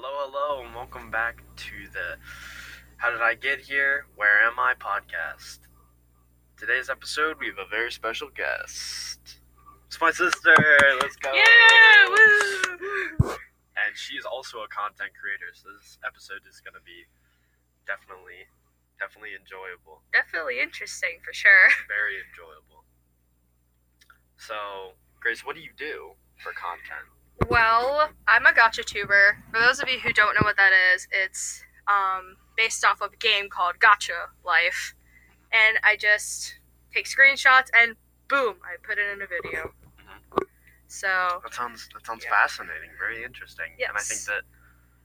Hello, hello, and welcome back to the How Did I Get Here? Where Am I podcast. Today's episode, we have a very special guest. It's my sister. Let's go. Yeah! Woo! And she's also a content creator, so this episode is going to be definitely, definitely enjoyable. Definitely interesting for sure. Very enjoyable. So, Grace, what do you do for content? Well, I'm a Gacha tuber. For those of you who don't know what that is, it's um, based off of a game called Gacha Life. And I just take screenshots and boom, I put it in a video. So, That sounds that sounds Yeah. fascinating, very interesting. Yes. And I think that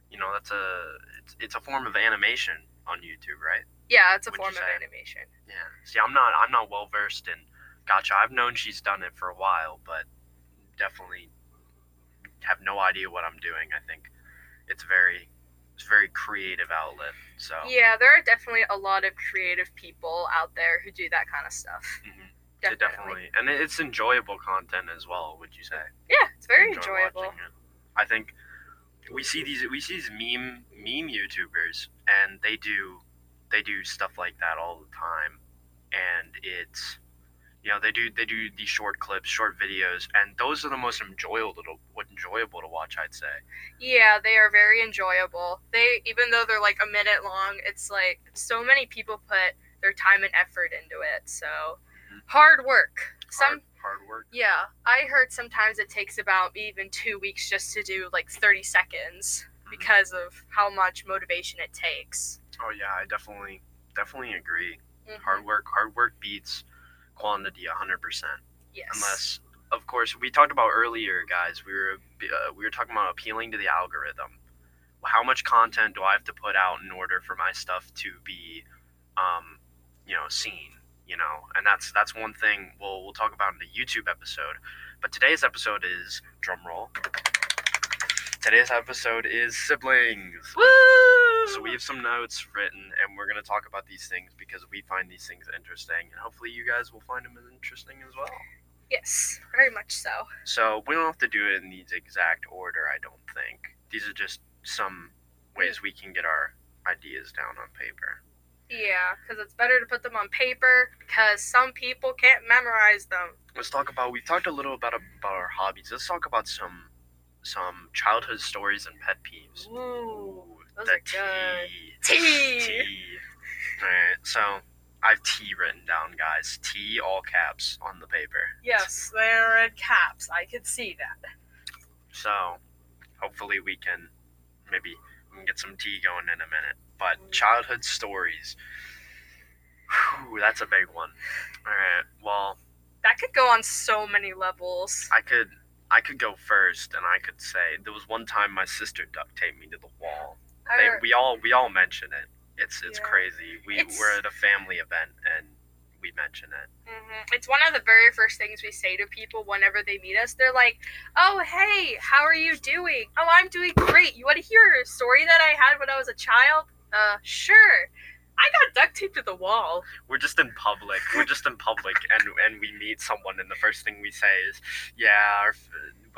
you know that's a it's, it's a form of animation on YouTube, right? yeah, it's a Would form of say? animation. Yeah. See, I'm not I'm not well versed in Gacha. I've known she's done it for a while, but definitely have no idea what I'm doing. I think it's very it's a very creative outlet. So Yeah, there are definitely a lot of creative people out there who do that kind of stuff. Mhm. Definitely. definitely and it's enjoyable content as well. Would you say? Yeah, it's very enjoy enjoyable. it. I think we see these we see these meme meme YouTubers and they do they do stuff like that all the time, and it's you know they do they do these short clips, short videos, and those are the most enjoyable to enjoyable to watch. I'd say. Yeah, they are very enjoyable. They even though they're like a minute long, it's like so many people put their time and effort into it. So Mhm. hard work. Some hard, hard work. yeah, I heard sometimes it takes about even 2 weeks just to do like 30 seconds Mhm. because of how much motivation it takes. Oh yeah, I definitely definitely agree. Mhm. Hard work hard work beats quantity hundred percent. Yes. unless of course we talked about earlier guys we were uh, we were talking about appealing to the algorithm how much content do i have to put out in order for my stuff to be um you know seen you know and that's that's one thing we'll we'll talk about in the youtube episode but today's episode is drum roll today's episode is siblings Woo! So we have some notes written and we're going to talk about these things because we find these things interesting and hopefully you guys will find them interesting as well Yes, very much so. So we don't have to do it in these exact order, I don't think. These are just some ways we can get our ideas down on paper. Yeah, cuz it's better to put them on paper because some people can't memorize them. Let's talk about we've talked a little about about our hobbies. Let's talk about some some childhood stories and pet peeves. Ooh, those the are good. T. Tea. Alright, so I have T written down, guys. T all caps on the paper. Yes, they're in caps. I can see that. So hopefully we can maybe we can get some tea going in a minute. But mm. childhood stories. Whew, that's a big one. Alright, well That could go on so many levels. I could I could go first and I could say there was one time my sister duct taped me to the wall. They, we all we all mention it. It's it's Yeah. crazy. We It's- we're at a family event and we mention it. Mhm. It's one of the very first things we say to people whenever they meet us. They're like, "Oh, hey, how are you doing? Oh, I'm doing great. You want to hear a story that I had when I was a child? Uh, sure. I got duct taped to the wall. we're just in public. We're just in public, and and we meet someone, and the first thing we say is, "Yeah, our, f-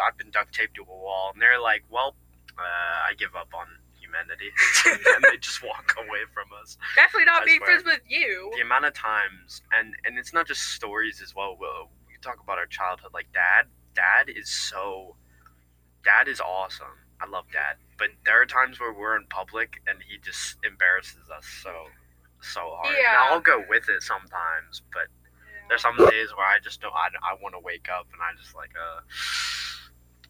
I've been duct taped to a wall," and they're like, "Well, uh, I give up on humanity," and they just walk away from us. Definitely not I being swear. friends with you. The amount of times, and and it's not just stories as well. We we talk about our childhood. Like dad, dad is so, dad is awesome. I love dad, but there are times where we're in public and he just embarrasses us so, so hard. Yeah. Now, I'll go with it sometimes, but there's some days where I just don't. I, I want to wake up and I just like uh.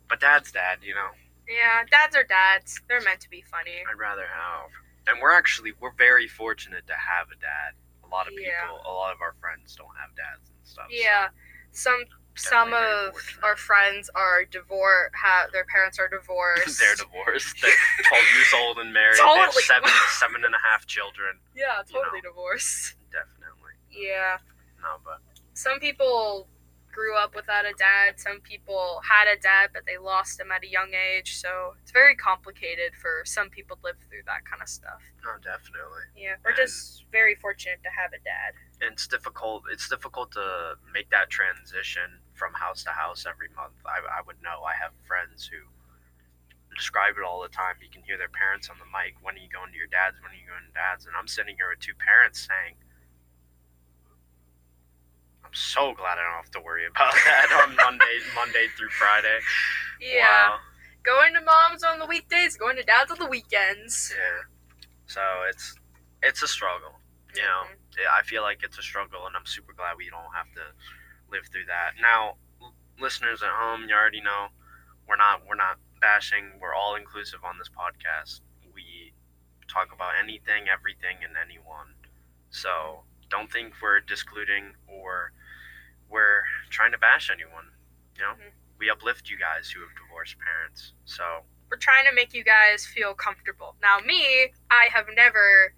But dad's dad, you know. Yeah, dads are dads. They're meant to be funny. I'd rather have. And we're actually we're very fortunate to have a dad. A lot of Yeah. people, a lot of our friends don't have dads and stuff. so- Yeah, some some of our friends are divorced. Have their parents are divorced. They're divorced. They're 12 years old and married. They have seven, seven and a half children. yeah, you know. totally divorced. Definitely. Yeah, No, but some people grew up without a dad. Some people had a dad, but they lost him at a young age. So it's very complicated for some people to live through that kind of stuff. no, definitely. Yeah, we're just very fortunate to have a dad. And it's difficult. It's difficult to make that transition from house to house every month. I, I would know. I have friends who describe it all the time. You can hear their parents on the mic. When are you going to your dad's? When are you going to dad's? And I'm sitting here with two parents saying, I'm so glad I don't have to worry about that on Monday, Monday through Friday. Yeah. Wow. Going to mom's on the weekdays, going to dad's on the weekends. Yeah. So it's it's a struggle. You know, Mhm. yeah, I feel like it's a struggle, and I'm super glad we don't have to live through that. Now, l- listeners at home, you already know we're not we're not bashing. We're all inclusive on this podcast. We talk about anything, everything, and anyone. So don't think we're discluding or we're trying to bash anyone. You know, Mhm. we uplift you guys who have divorced parents. So We're trying to make you guys feel comfortable. Now, me, I have never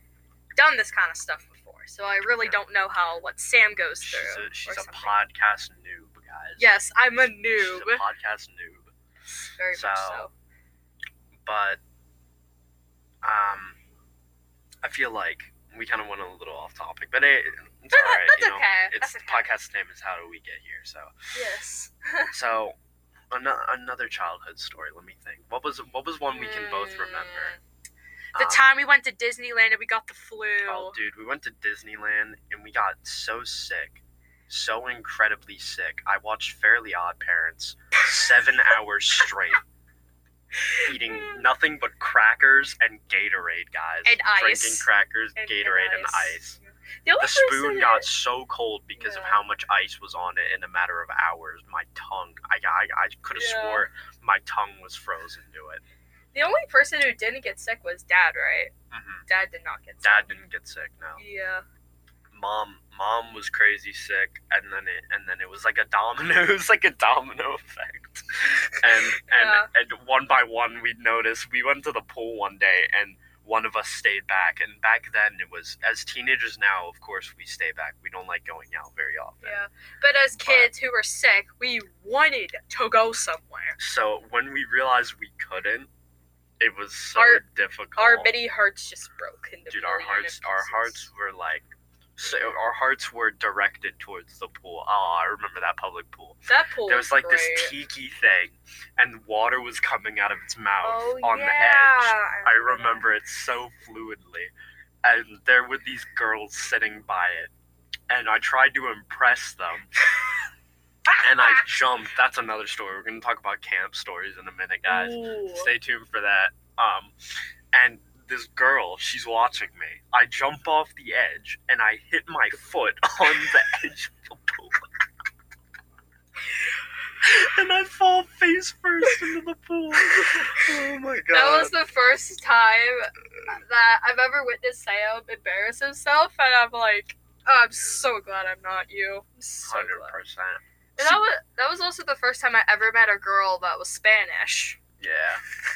done this kind of stuff before, so I really Yeah. don't know how what Sam goes she's through. a, she's a something. podcast noob, guys. Yes, I'm a She's noob. a podcast noob. Very much So, so. But um I feel like we kind of went a little off topic, but it, it's all right. That's you know, okay. it's That's okay. podcast name is How Do We Get Here? So, Yes. so an- another childhood story. Let me think. What was what was one we can both remember? The Um, time we went to Disneyland and we got the flu. Oh, dude, we went to Disneyland and we got so sick, so incredibly sick. I watched Fairly Odd Parents seven hours straight, eating nothing but crackers and Gatorade, guys. And Drinking crackers, And- and Gatorade, and ice. ice. The, The spoon got so cold because of how much ice was on it in a matter of hours. My tongue, I, I, I could have Yeah. swore my tongue was frozen to it. The only person who didn't get sick was Dad, right? hmm Dad did not get sick. Dad didn't get sick, no. Yeah. mom mom was crazy sick and then it and then it was like a domino it was like a domino effect and and Yeah. and one by one we'd notice we went to the pool one day and one of us stayed back and back then it was as teenagers now of course we stay back we don't like going out very often Yeah. But as But- kids who were sick, we wanted to go somewhere. so when we realized we couldn't it was so Our- difficult Our many hearts just broke into dude our hearts our hearts were like so our hearts were directed towards the pool oh i remember that public pool That pool there was like great. this tiki thing and water was coming out of its mouth oh, on yeah. the edge i that. remember it so fluidly and there were these girls sitting by it and i tried to impress them and i jumped. That's another story. We're going to talk about camp stories in a minute guys. Ooh. stay tuned for that. Um and this girl she's watching me. I jump off the edge and i hit my foot on the edge of the pool. And i fall face first into the pool. Oh my god That was the first time that I've ever witnessed Sam embarrass himself, and I'm like, oh, I'm so glad I'm not you. I'm so 100% glad. And that was that was also the first time I ever met a girl that was Spanish. yeah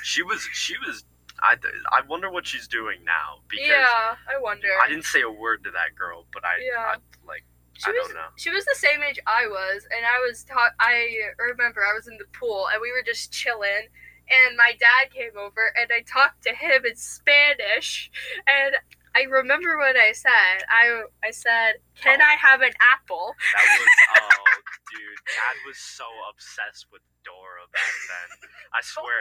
she was she was I, I wonder what she's doing now because yeah, I wonder. I didn't say a word to that girl, but I, Yeah. I like she I was don't know. she was the same age I was, and I was taught. I remember I was in the pool, and we were just chilling. And my dad came over, and I talked to him in Spanish. And I remember what I said. I I said, "Can Oh. I have an apple?" That was oh, dude. Dad was so obsessed with Dora back then. I swear,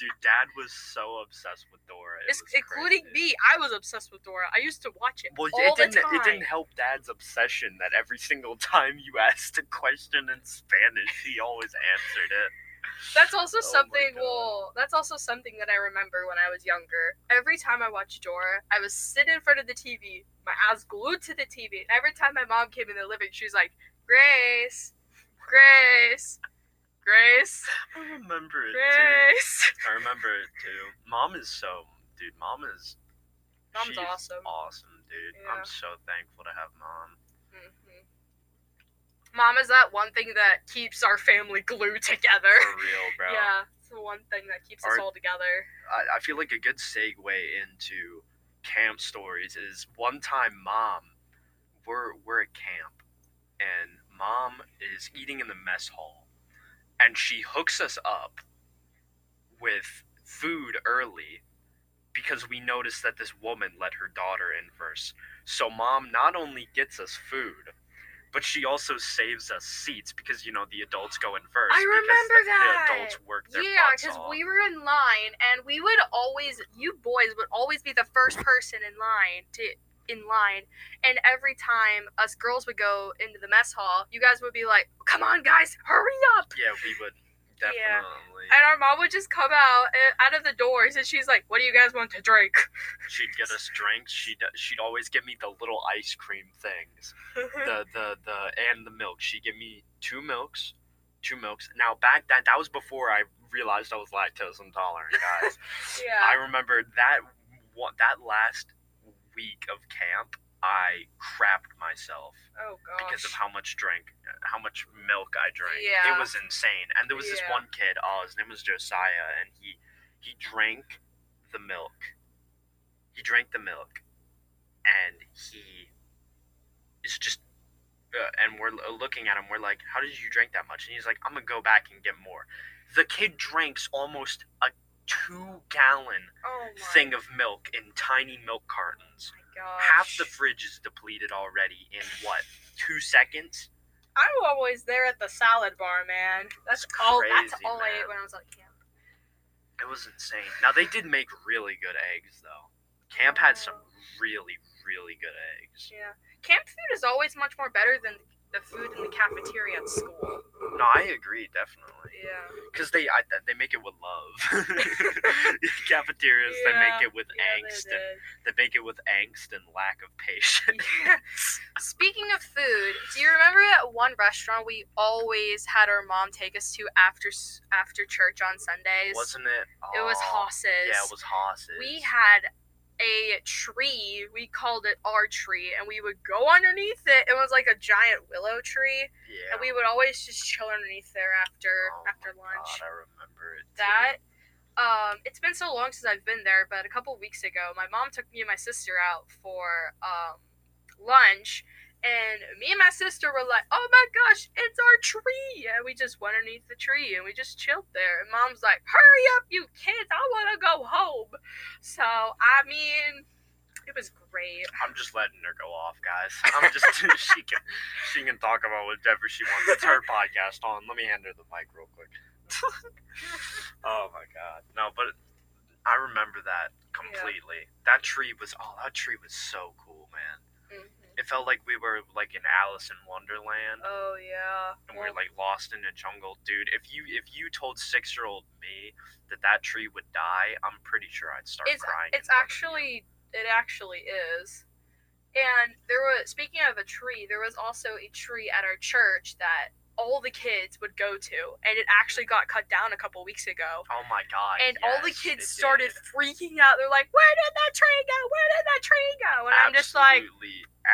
dude. Dad was so obsessed with Dora. It including crazy. me. I was obsessed with Dora. I used to watch it Well, it didn't. It didn't help Dad's obsession that every single time you asked a question in Spanish, he always answered it. That's also Oh something. Well, that's also something that I remember when I was younger. Every time I watched Dora, I was sitting in front of the TV, my eyes glued to the TV. And every time my mom came in the living, she was like, "Grace, Grace, Grace, I remember it too. Grace." I remember it too. Mom is so, dude. Mom is. Mom's she's awesome. Awesome, dude. Yeah. I'm so thankful to have mom. Mhm. Mom is that one thing that keeps our family glued together. For real, bro. Yeah, it's the one thing that keeps us all together. I, I feel like a good segue into camp stories is one time mom we're we're at camp and mom is eating in the mess hall and she hooks us up with food early because we noticed that this woman let her daughter in first. So mom not only gets us food, but she also saves us seats because you know the adults go in first. I remember the, that. The adults work their Yeah, because we were in line and we would always, you boys would always be the first person in line to in line, and every time us girls would go into the mess hall, you guys would be like, "Come on, guys, hurry up!" Yeah, we would definitely. Yeah. And our mom would just come out uh, out of the doors, and she's like, "What do you guys want to drink?" She'd get us drinks. She'd she'd always give me the little ice cream things. the the the and the milk. She give me two milks, two milks. Now back that that was before I realized I was lactose intolerant, guys. yeah. I remember that that last week of camp, I crapped myself Oh gosh. because of how much drink, how much milk I drank. Yeah. It was insane. And there was this one kid. Oh, his name was Josiah, and he he drank the milk. He drank the milk, and he is just. Uh, and we're looking at him. We're like, "How did you drink that much?" And he's like, "I'm gonna go back and get more." The kid drinks almost a two gallon oh thing of milk in tiny milk cartons. Oh gosh. Half the fridge is depleted already in what? Two seconds? I'm always there at the salad bar, man. That's all. That's crazy, all I ate when I was at camp. It was insane. Now they did make really good eggs though. Camp had some really, really good eggs. Yeah. Camp food is always much more better than the food in the cafeteria at school. No, I agree definitely. Yeah. Cause they I, they make it with love. Cafeterias they make it with Yeah, angst they and they make it with angst and lack of patience. Speaking of food, do you remember that one restaurant we always had our mom take us to after after church on Sundays? Wasn't it? it was Hoss's. Yeah, it was Hoss's. We had a tree. We called it our tree, and we would go underneath it. It was like a giant willow tree, yeah. and we would always just chill underneath there after Oh after lunch. God, I remember it. too. that um it's been so long since I've been there, but a couple weeks ago my mom took me and my sister out for um lunch and me and my sister were like, Oh my gosh, it's our tree and we just went underneath the tree and we just chilled there and mom's like, Hurry up you kids, I wanna go home. So I mean it was great. I'm just letting her go off, guys. I'm just she can she can talk about whatever she wants. It's her podcast on. Let me hand her the mic real quick. oh my god. No, but I remember that completely. That tree was oh that tree was so cool, man. It felt like we were like in Alice in Wonderland. Oh yeah. and we're like lost in a jungle, dude. If you if you told six year old me that that tree would die, I'm pretty sure I'd start it's crying. it's in front of actually it actually is and there was speaking of a tree there was also a tree at our church that all the kids would go to and it actually got cut down a couple weeks ago. Oh my god! and all the kids started did. freaking out they're like where did that tree go where did that tree go and i'm just like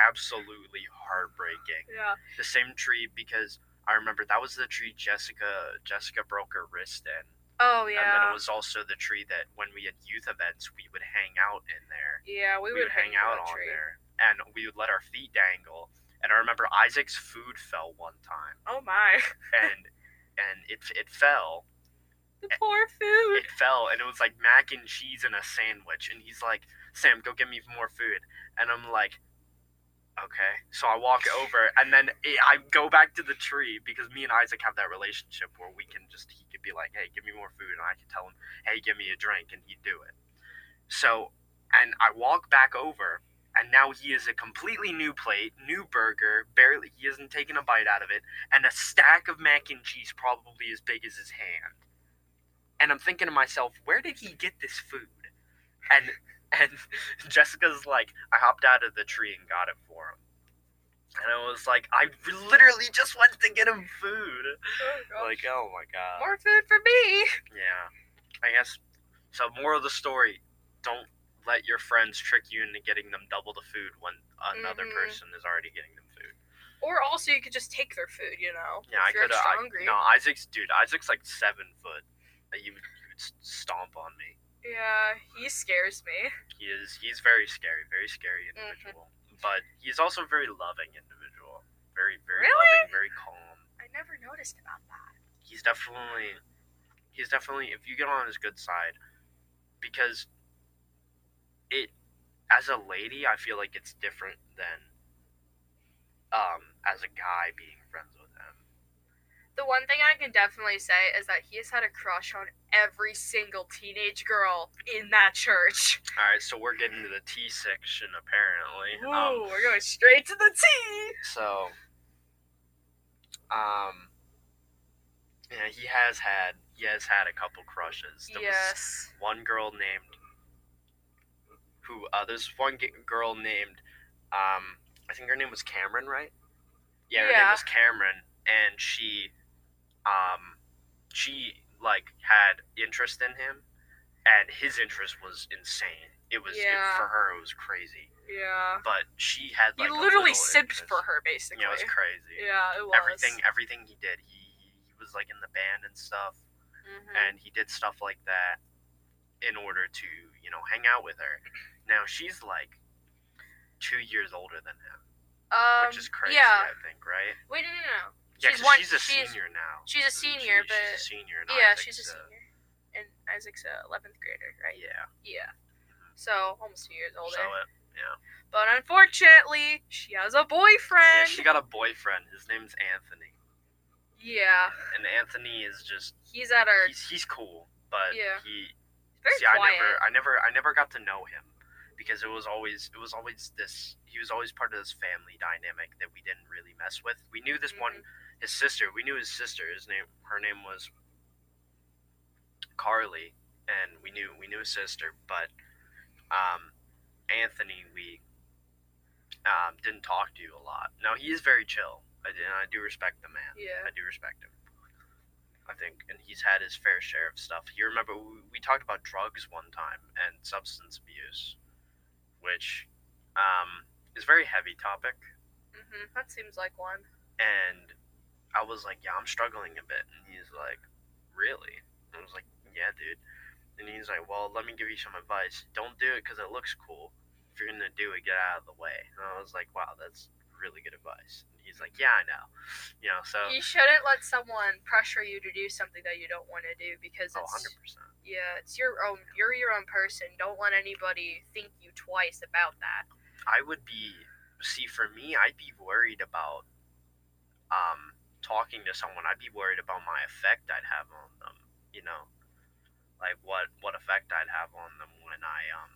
absolutely, heartbreaking. yeah The same tree because I remember that was the tree Jessica Jessica broke her wrist in, oh yeah. and then it was also the tree that when we had youth events we would hang out in there. yeah we, we would would hang out that on tree. there, and we would let our feet dangle. And I remember Isaac's food fell one time. oh my and and it it fell. the poor food It fell, and it was like mac and cheese and a sandwich. And he's like, "Sam, go get me more food." And I'm like, "Okay." So I walk over, and then I go back to the tree because me and Isaac have that relationship where we can just he could be like, "Hey, give me more food," and I can tell him, "Hey, give me a drink," and he'd do it. So, and I walk back over. And now he is a completely new plate, new burger, barely, he hasn't taken a bite out of it, and a stack of mac and cheese probably as big as his hand. And I'm thinking to myself, where did he get this food? And and Jessica's like, I hopped out of the tree and got it for him. And I was like, I literally just went to get him food. Oh. Like, oh my god. more food for me Yeah. I guess so moral of the story, don't let your friends trick you into getting them double the food when another Mhm. person is already getting them food. or also you could just take their food you know Yeah, I could have. hungry. No, Isaac's dude. Isaac's like seven foot. You would, you would stomp on me. Yeah, he scares me. He is. He's very scary. Very scary Mm-hmm. individual. But he's also a very loving individual. Very, very Really? loving. Very calm. I never noticed about that. He's definitely. He's definitely. If you get on his good side, because it, as a lady, I feel like it's different than. Um, as a guy being friends with him. The one thing I can definitely say is that he has had a crush on every single teenage girl in that church. All right, so we're getting to the T section apparently. Ooh, Um, we're going straight to the T. so, um, yeah, he has had he has had a couple crushes. There was Yes. one girl named who uh, there's one g- girl named um I think her name was Cameron, right? Yeah, her name was Cameron, and she um she like had interest in him, and his interest was insane. It was it- for her it was crazy, Yeah. but she had like you a literally simped interest. for her, basically. Yeah, it was crazy. Yeah, it was. Everything everything he did, he he was like in the band and stuff Mhm. and he did stuff like that in order to you know hang out with her now she's like two years older than him um, which is crazy Yeah. i think right Wait, no, no, no. Yeah She's one- she's a she's- senior now she's a senior, she? but- she's a senior Yeah, Isaac's she's a uh, senior. And Isaac's uh, a 11th grader, right? yeah Yeah. Mm-hmm. So, almost two years older. so it, yeah But unfortunately, she has a boyfriend. yeah she got a boyfriend his name's anthony Yeah. and anthony is just He's at our. he's, he's cool but Yeah. he very see quiet. i never i never i never got to know him because it was always it was always this he was always part of this family dynamic that we didn't really mess with we knew this one Mhm. His sister we knew his sister his name her name was carly and we knew we knew his sister but um anthony we um didn't talk to you a lot now he is very chill I, and i do respect the man Yeah. I do respect him. I think, and he's had his fair share of stuff. You remember we, we talked about drugs one time and substance abuse, which um, is a very heavy topic. hmm That seems like one. And I was like, "Yeah, I'm struggling a bit," and he's like, "Really?" And I was like, "Yeah, dude." And he's like, "Well, let me give you some advice. Don't do it because it looks cool. If you're gonna do it, get out of the way." And I was like, "Wow, that's really good advice." And he's like, "Yeah, I know." You know, so You shouldn't let someone pressure you to do something that you don't want to do because oh, it's 100 percent. yeah, it's your own. You're your own person. Don't let anybody think you twice about that. I would be see for me, I'd be worried about um talking to someone. I'd be worried about my effect I'd have on them. You know, like what what effect I'd have on them when I um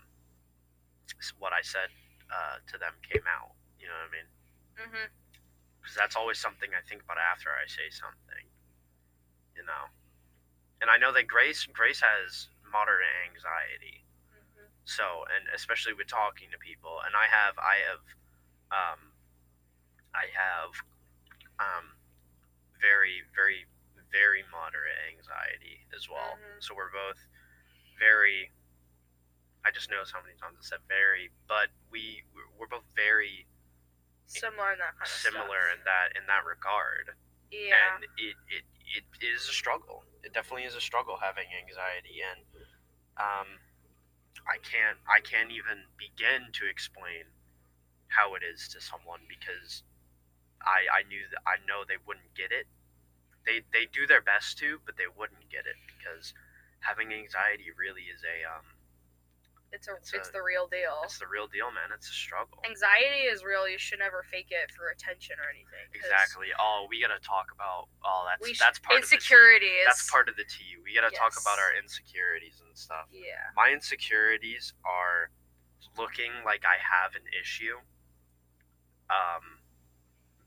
what I said uh, to them came out. You know what I mean? hmm Because that's always something I think about after I say something. You know, and I know that Grace Grace has moderate anxiety. hmm So, and especially with talking to people, and I have, I have, um, I have, um, very, very, very moderate anxiety as well. Mhm. So we're both very. I just noticed how many times I said very, but we we're both very Similar in that kind of similar stuff. in that in that regard, Yeah. and it, it it is a struggle. It definitely is a struggle having anxiety, and um, I can't I can't even begin to explain how it is to someone because I I knew that I know they wouldn't get it. They they do their best to, but they wouldn't get it because having anxiety really is a um It's a It's it's, a- the real deal. it's the real deal, man. It's a struggle. Anxiety is real. You should never fake it for attention or anything. Exactly. Oh, we gotta talk about. Oh, that's We that's part of the tea. insecurities. That's part of the tea. We gotta talk about our insecurities and stuff. Yeah. My insecurities are looking like I have an issue. Um,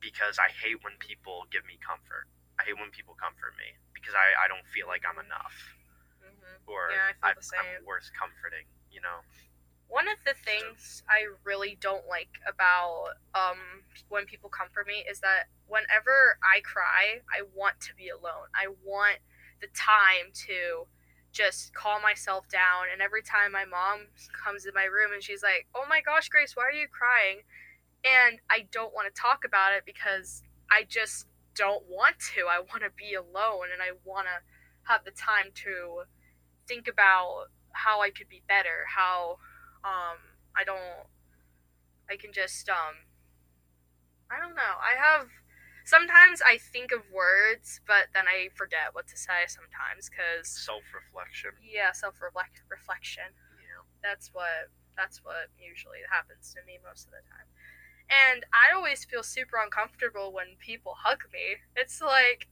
because I hate when people give me comfort. I hate when people comfort me because I, I don't feel like I'm enough hmm or Yeah, I feel I'm, the same. I'm worth comforting. You know. One of the things I really don't like about um, when people comfort me is that whenever I cry, I want to be alone. I want the time to just calm myself down. And every time my mom comes in my room and she's like, Oh my gosh, Grace, why are you crying? And I don't want to talk about it because I just don't want to. I want to be alone and I want to have the time to think about how I could be better, how um I don't I can just um I don't know. I have sometimes I think of words but then I forget what to say sometimes cuz Self reflection. yeah, self reflection. Yeah. That's what that's what usually happens to me most of the time. And I always feel super uncomfortable when people hug me. It's like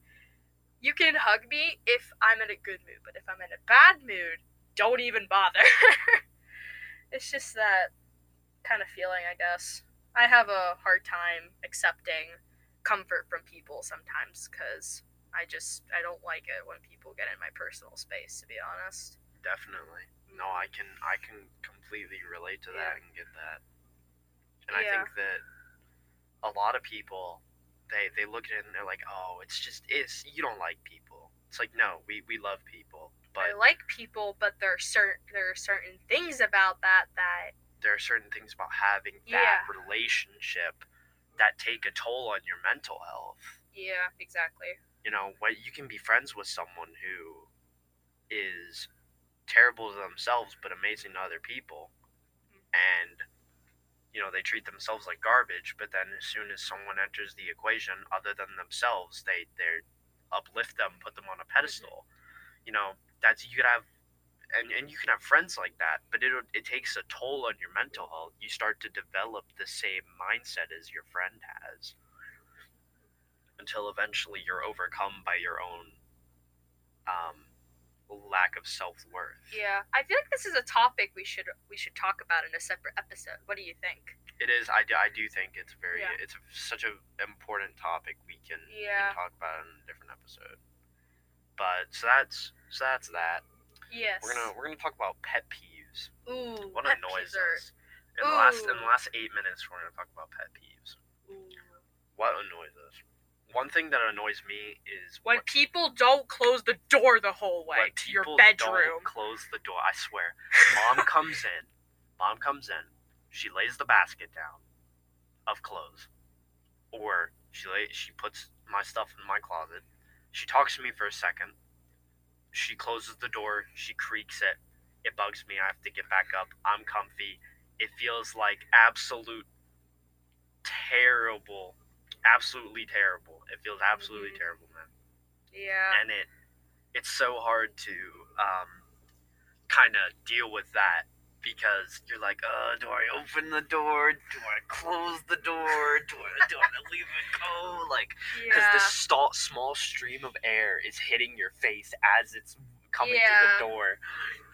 you can hug me if I'm in a good mood, but if I'm in a bad mood, don't even bother. it's just that kind of feeling, I guess. I have a hard time accepting comfort from people sometimes because I just I don't like it when people get in my personal space. To be honest. Definitely. No, I can I can completely relate to that Yeah. and get that. And I think that a lot of people they they look at it and they're like, "Oh, it's just it's you don't like people." It's like, "No, we we love people." But I like people, but there are certain there are certain things about that that there are certain things about having that Yeah. relationship that take a toll on your mental health. yeah exactly You know, when you can be friends with someone who is terrible to themselves but amazing to other people, mm. and you know they treat themselves like garbage. But then as soon as someone enters the equation, other than themselves, they they uplift them, put them on a pedestal. You know, that's you could have. And, and you can have friends like that, but it it takes a toll on your mental health. You start to develop the same mindset as your friend has, until eventually you're overcome by your own um, lack of self worth. yeah i feel like this is a topic we should we should talk about in a separate episode what do you think It is. I do, I do think it's very. Yeah. It's such an important topic. We can, yeah. we can talk about in a different episode. But so that's so that's that. yes We're gonna we're gonna talk about pet peeves. ooh What annoys are- us. In the last in the last eight minutes, we're gonna talk about pet peeves. ooh. What annoys us? One thing that annoys me is when what- people don't close the door the whole way to your bedroom Don't close the door. I swear. Mom comes in. Mom comes in. She lays the basket down of clothes, or she lay, she puts my stuff in my closet. She talks to me for a second. She closes the door. She creaks it. It bugs me. I have to get back up. I'm comfy. It feels like absolute terrible, absolutely terrible. It feels absolutely Mhm. terrible, man yeah and it it's so hard to um, kind of deal with that because you're like, uh, do I open the door? Do I close the door? Do I do I leave it go? Like, because yeah this sta- small stream of air is hitting your face as it's coming Yeah. through the door,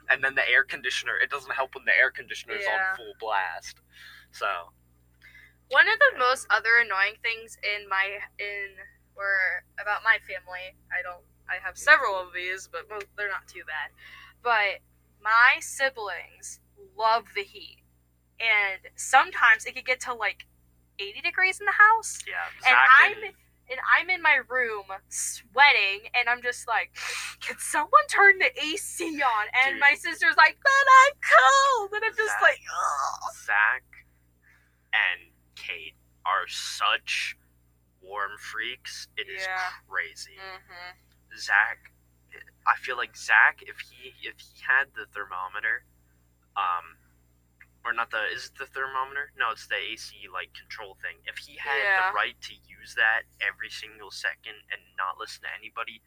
and then the air conditioner. It doesn't help when the air conditioner is Yeah. on full blast. So One of the most other annoying things in my in or about my family, I don't I have several of these, but most, they're not too bad. But my siblings love the heat. And sometimes it could get to like 80 degrees in the house. yeah, exactly. And I'm and I'm in my room sweating and I'm just like, can someone turn the AC on? And Dude. my sister's like, but I'm cold. And I'm just Zach. like, Ugh. Zach and Kate are such warm freaks. It is Yeah. crazy. Mm-hmm. Zach, I feel like Zach, if he if he had the thermometer, um, or not the is it the thermometer? No, it's the AC like control thing. If he had Yeah. the right to use that every single second and not listen to anybody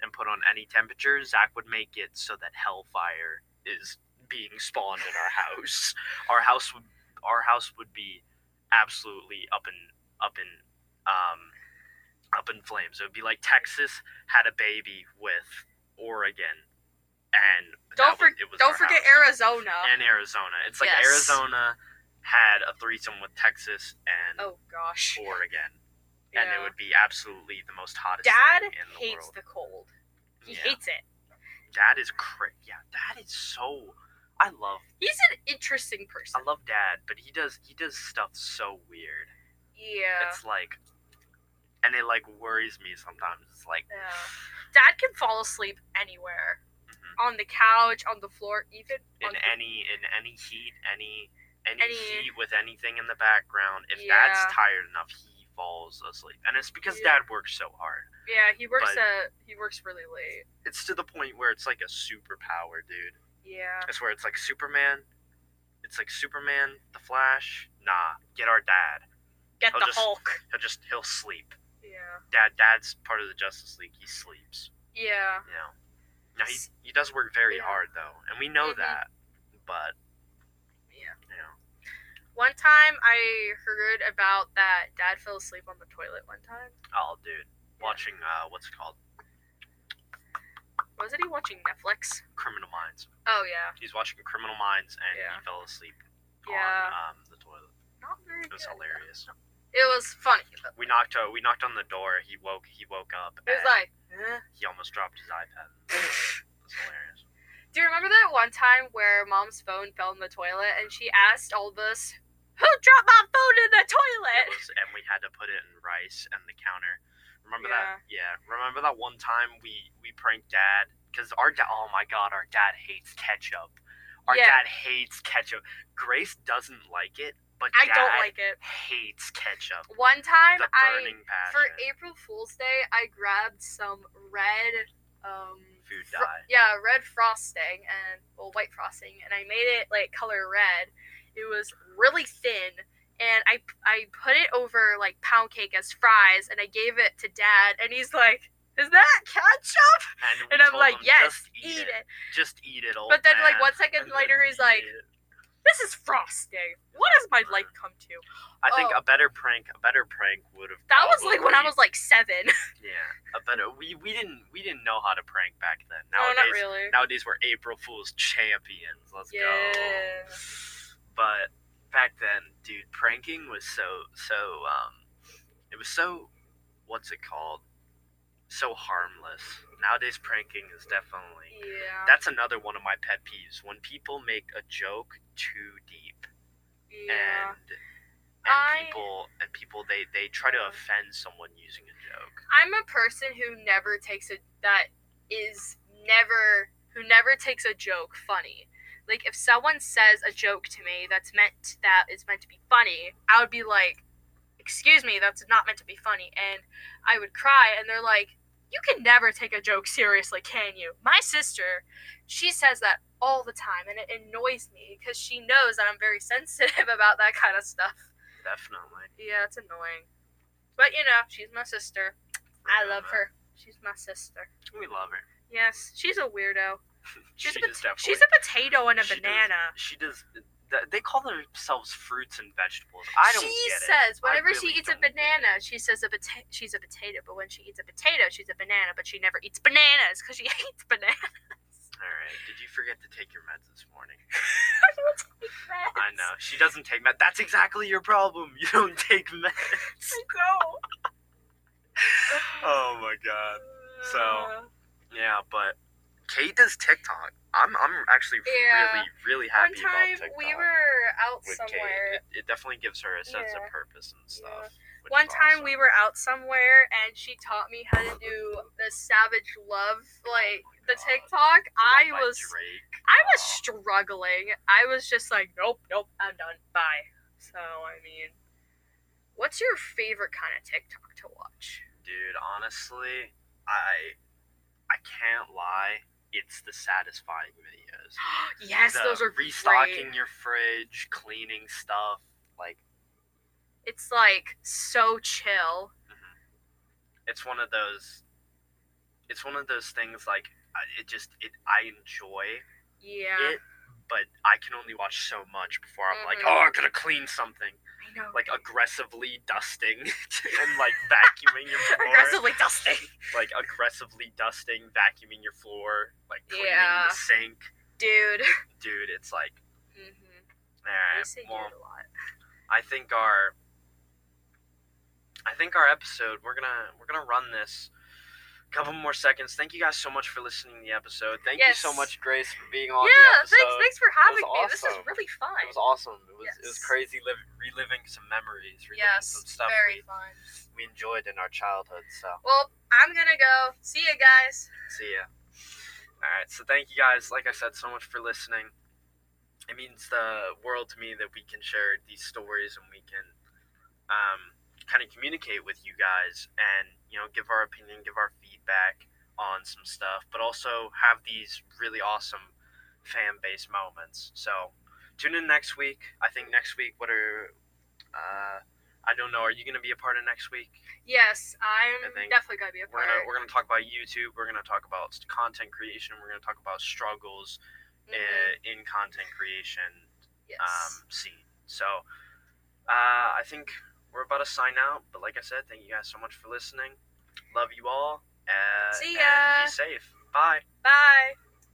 and put on any temperature, Zach would make it so that hellfire is being spawned in our house. our house would our house would be absolutely up in up in um up in flames. It would be like Texas had a baby with Oregon, and Don't, that for, was, don't forget house. Arizona. and Arizona. It's like Yes. Arizona had a threesome with Texas and oh gosh. Oregon, and it would be absolutely the most hottest Dad the hates world. the cold. He Yeah. hates it. Dad is cra Yeah, Dad is so. I love He's an interesting person. I love Dad, but he does he does stuff so weird. yeah. It's like, and it like worries me sometimes. It's like, yeah. Dad can fall asleep anywhere. mhm. On the couch, on the floor, even in the, any in any heat, any any, Any- heat with anything in the background. If Yeah. Dad's tired enough, he falls asleep, and it's because Yeah. Dad works so hard. Yeah, he works but- at he works really late. It's to the point where it's like a superpower, dude. Yeah. I where it's like Superman. It's like Superman, the Flash. Nah, get our dad. Get I'll the just- Hulk. He'll just he'll sleep. Yeah. Dad, Dad's part of the Justice League. He sleeps. Yeah. You know. Now he he does work very Yeah. hard though, and we know Mhm. that. But Yeah. you know, One time I heard about that dad fell asleep on the toilet one time. Oh, dude, watching uh, what's it called Wasn't he watching Netflix? Criminal Minds. Oh yeah. He's watching Criminal Minds and Yeah. he fell asleep Yeah. on um, the toilet. Not very It was good. hilarious. It was funny. But We knocked uh, we knocked on the door. He woke he woke up. it was and like, eh. he almost dropped his iPad. It was hilarious. Do you remember that one time where mom's phone fell in the toilet and she asked all of us, "Who dropped my phone in the toilet?" was, and we had to put it in rice and the counter. Remember Yeah. that? Yeah. Remember that one time we we pranked dad because our dad. Oh my god, our dad hates ketchup. Our Yeah. dad hates ketchup. Grace doesn't like it, but I dad don't like it. hates ketchup. One time, I passion. for April Fool's Day, I grabbed some red, um, Food fro- dye. yeah, red frosting and well, white frosting, and I made it like color red. It was really thin, and I I put it over like pound cake as fries, and I gave it to Dad, and he's like, "Is that ketchup?" And, And I'm like, "Yes, just eat it." Just eat it, old But then, like one second later, he's like, it. "This is frosting. What has my life come to?" I think oh. a better prank, a better prank would have. That was like when I was like seven. Yeah, a better. We we didn't we didn't know how to prank back then. no, Nowadays, not really. nowadays we're April Fools champions. Let's Yeah. go. But back then, dude, pranking was so so um, it was so what's it called? So harmless. Nowadays, pranking is definitely Yeah. that's another one of my pet peeves when people make a joke too deep yeah. and and I- people and people they they try to offend someone using a joke. I'm a person who never takes a that is never who never takes a joke funny. Like if someone says a joke to me that's meant that is meant to be funny, I would be like, "Excuse me, that's not meant to be funny," and I would cry. And they're like, "You can never take a joke seriously, can you?" My sister, she says that all the time, and it annoys me because she knows that I'm very sensitive about that kind of stuff. Definitely. Yeah, it's annoying. But you know, she's my sister. I love her. She's my sister. We love her. Yes, she's a weirdo. She's, she a, pot- she's a potato and a she does- banana. she does. They call themselves fruits and vegetables. I don't she get it. says I whenever really she eats a banana, she says a pota- she's a potato. But when she eats a potato, she's a banana. But she never eats bananas because she hates bananas. All right. Did you forget to take your meds this morning? I don't take meds. I know she doesn't take meds. That's exactly your problem. You don't take meds. I know. oh my god. So, Yeah, but Kate does TikTok. I'm I'm actually Yeah. really really one happy time about TikTok. we were out with somewhere. Kate. It, it definitely gives her a sense Yeah. of purpose and stuff. which One time awesome. we were out somewhere and she taught me how to do the Savage Love, like oh the God. TikTok. The I was Drake. I was Oh. struggling. I was just like, nope, nope, I'm done. Bye. So I mean, what's your favorite kind of TikTok to watch? dude honestly i i can't lie it's the satisfying videos yes, The those are restocking great. your fridge cleaning stuff like It's like so chill. it's one of those it's one of those things like it just it i enjoy Yeah, it but i can only watch so much before i'm like Mhm. oh i gotta clean something Like aggressively dusting and like vacuuming your floor aggressively dusting. like aggressively dusting vacuuming your floor like cleaning Yeah. the sink Dude. dude it's like hmm all I right say well dude a lot. i think our i think our episode we're gonna we're gonna run this couple more seconds thank you guys so much for listening to the episode thank you so much grace for being on Yeah, the episode thanks, thanks for having me. This is really fun. it was awesome it was it was crazy liv- reliving some memories reliving Yes, some stuff very we, fun. we enjoyed in our childhood so Well, I'm gonna go. See you guys. See ya. Alright, so thank you guys, like I said, so much for listening. It means the world to me that we can share these stories and we can um, kind of communicate with you guys and, you know, give our opinion, give our feedback on some stuff, but also have these really awesome fan base moments. So tune in next week. I think next week, what are, uh, I don't know, are you going to be a part of next week? Yes, I'm definitely gonna be a we're part. gonna we're gonna talk about YouTube. We're gonna talk about content creation. We're gonna talk about struggles Mhm. uh, in content creation yes. um, scene. So, uh, I think we're about to sign out. But like I said, thank you guys so much for listening. Love you all. Uh, See and ya. be safe. Bye. Bye.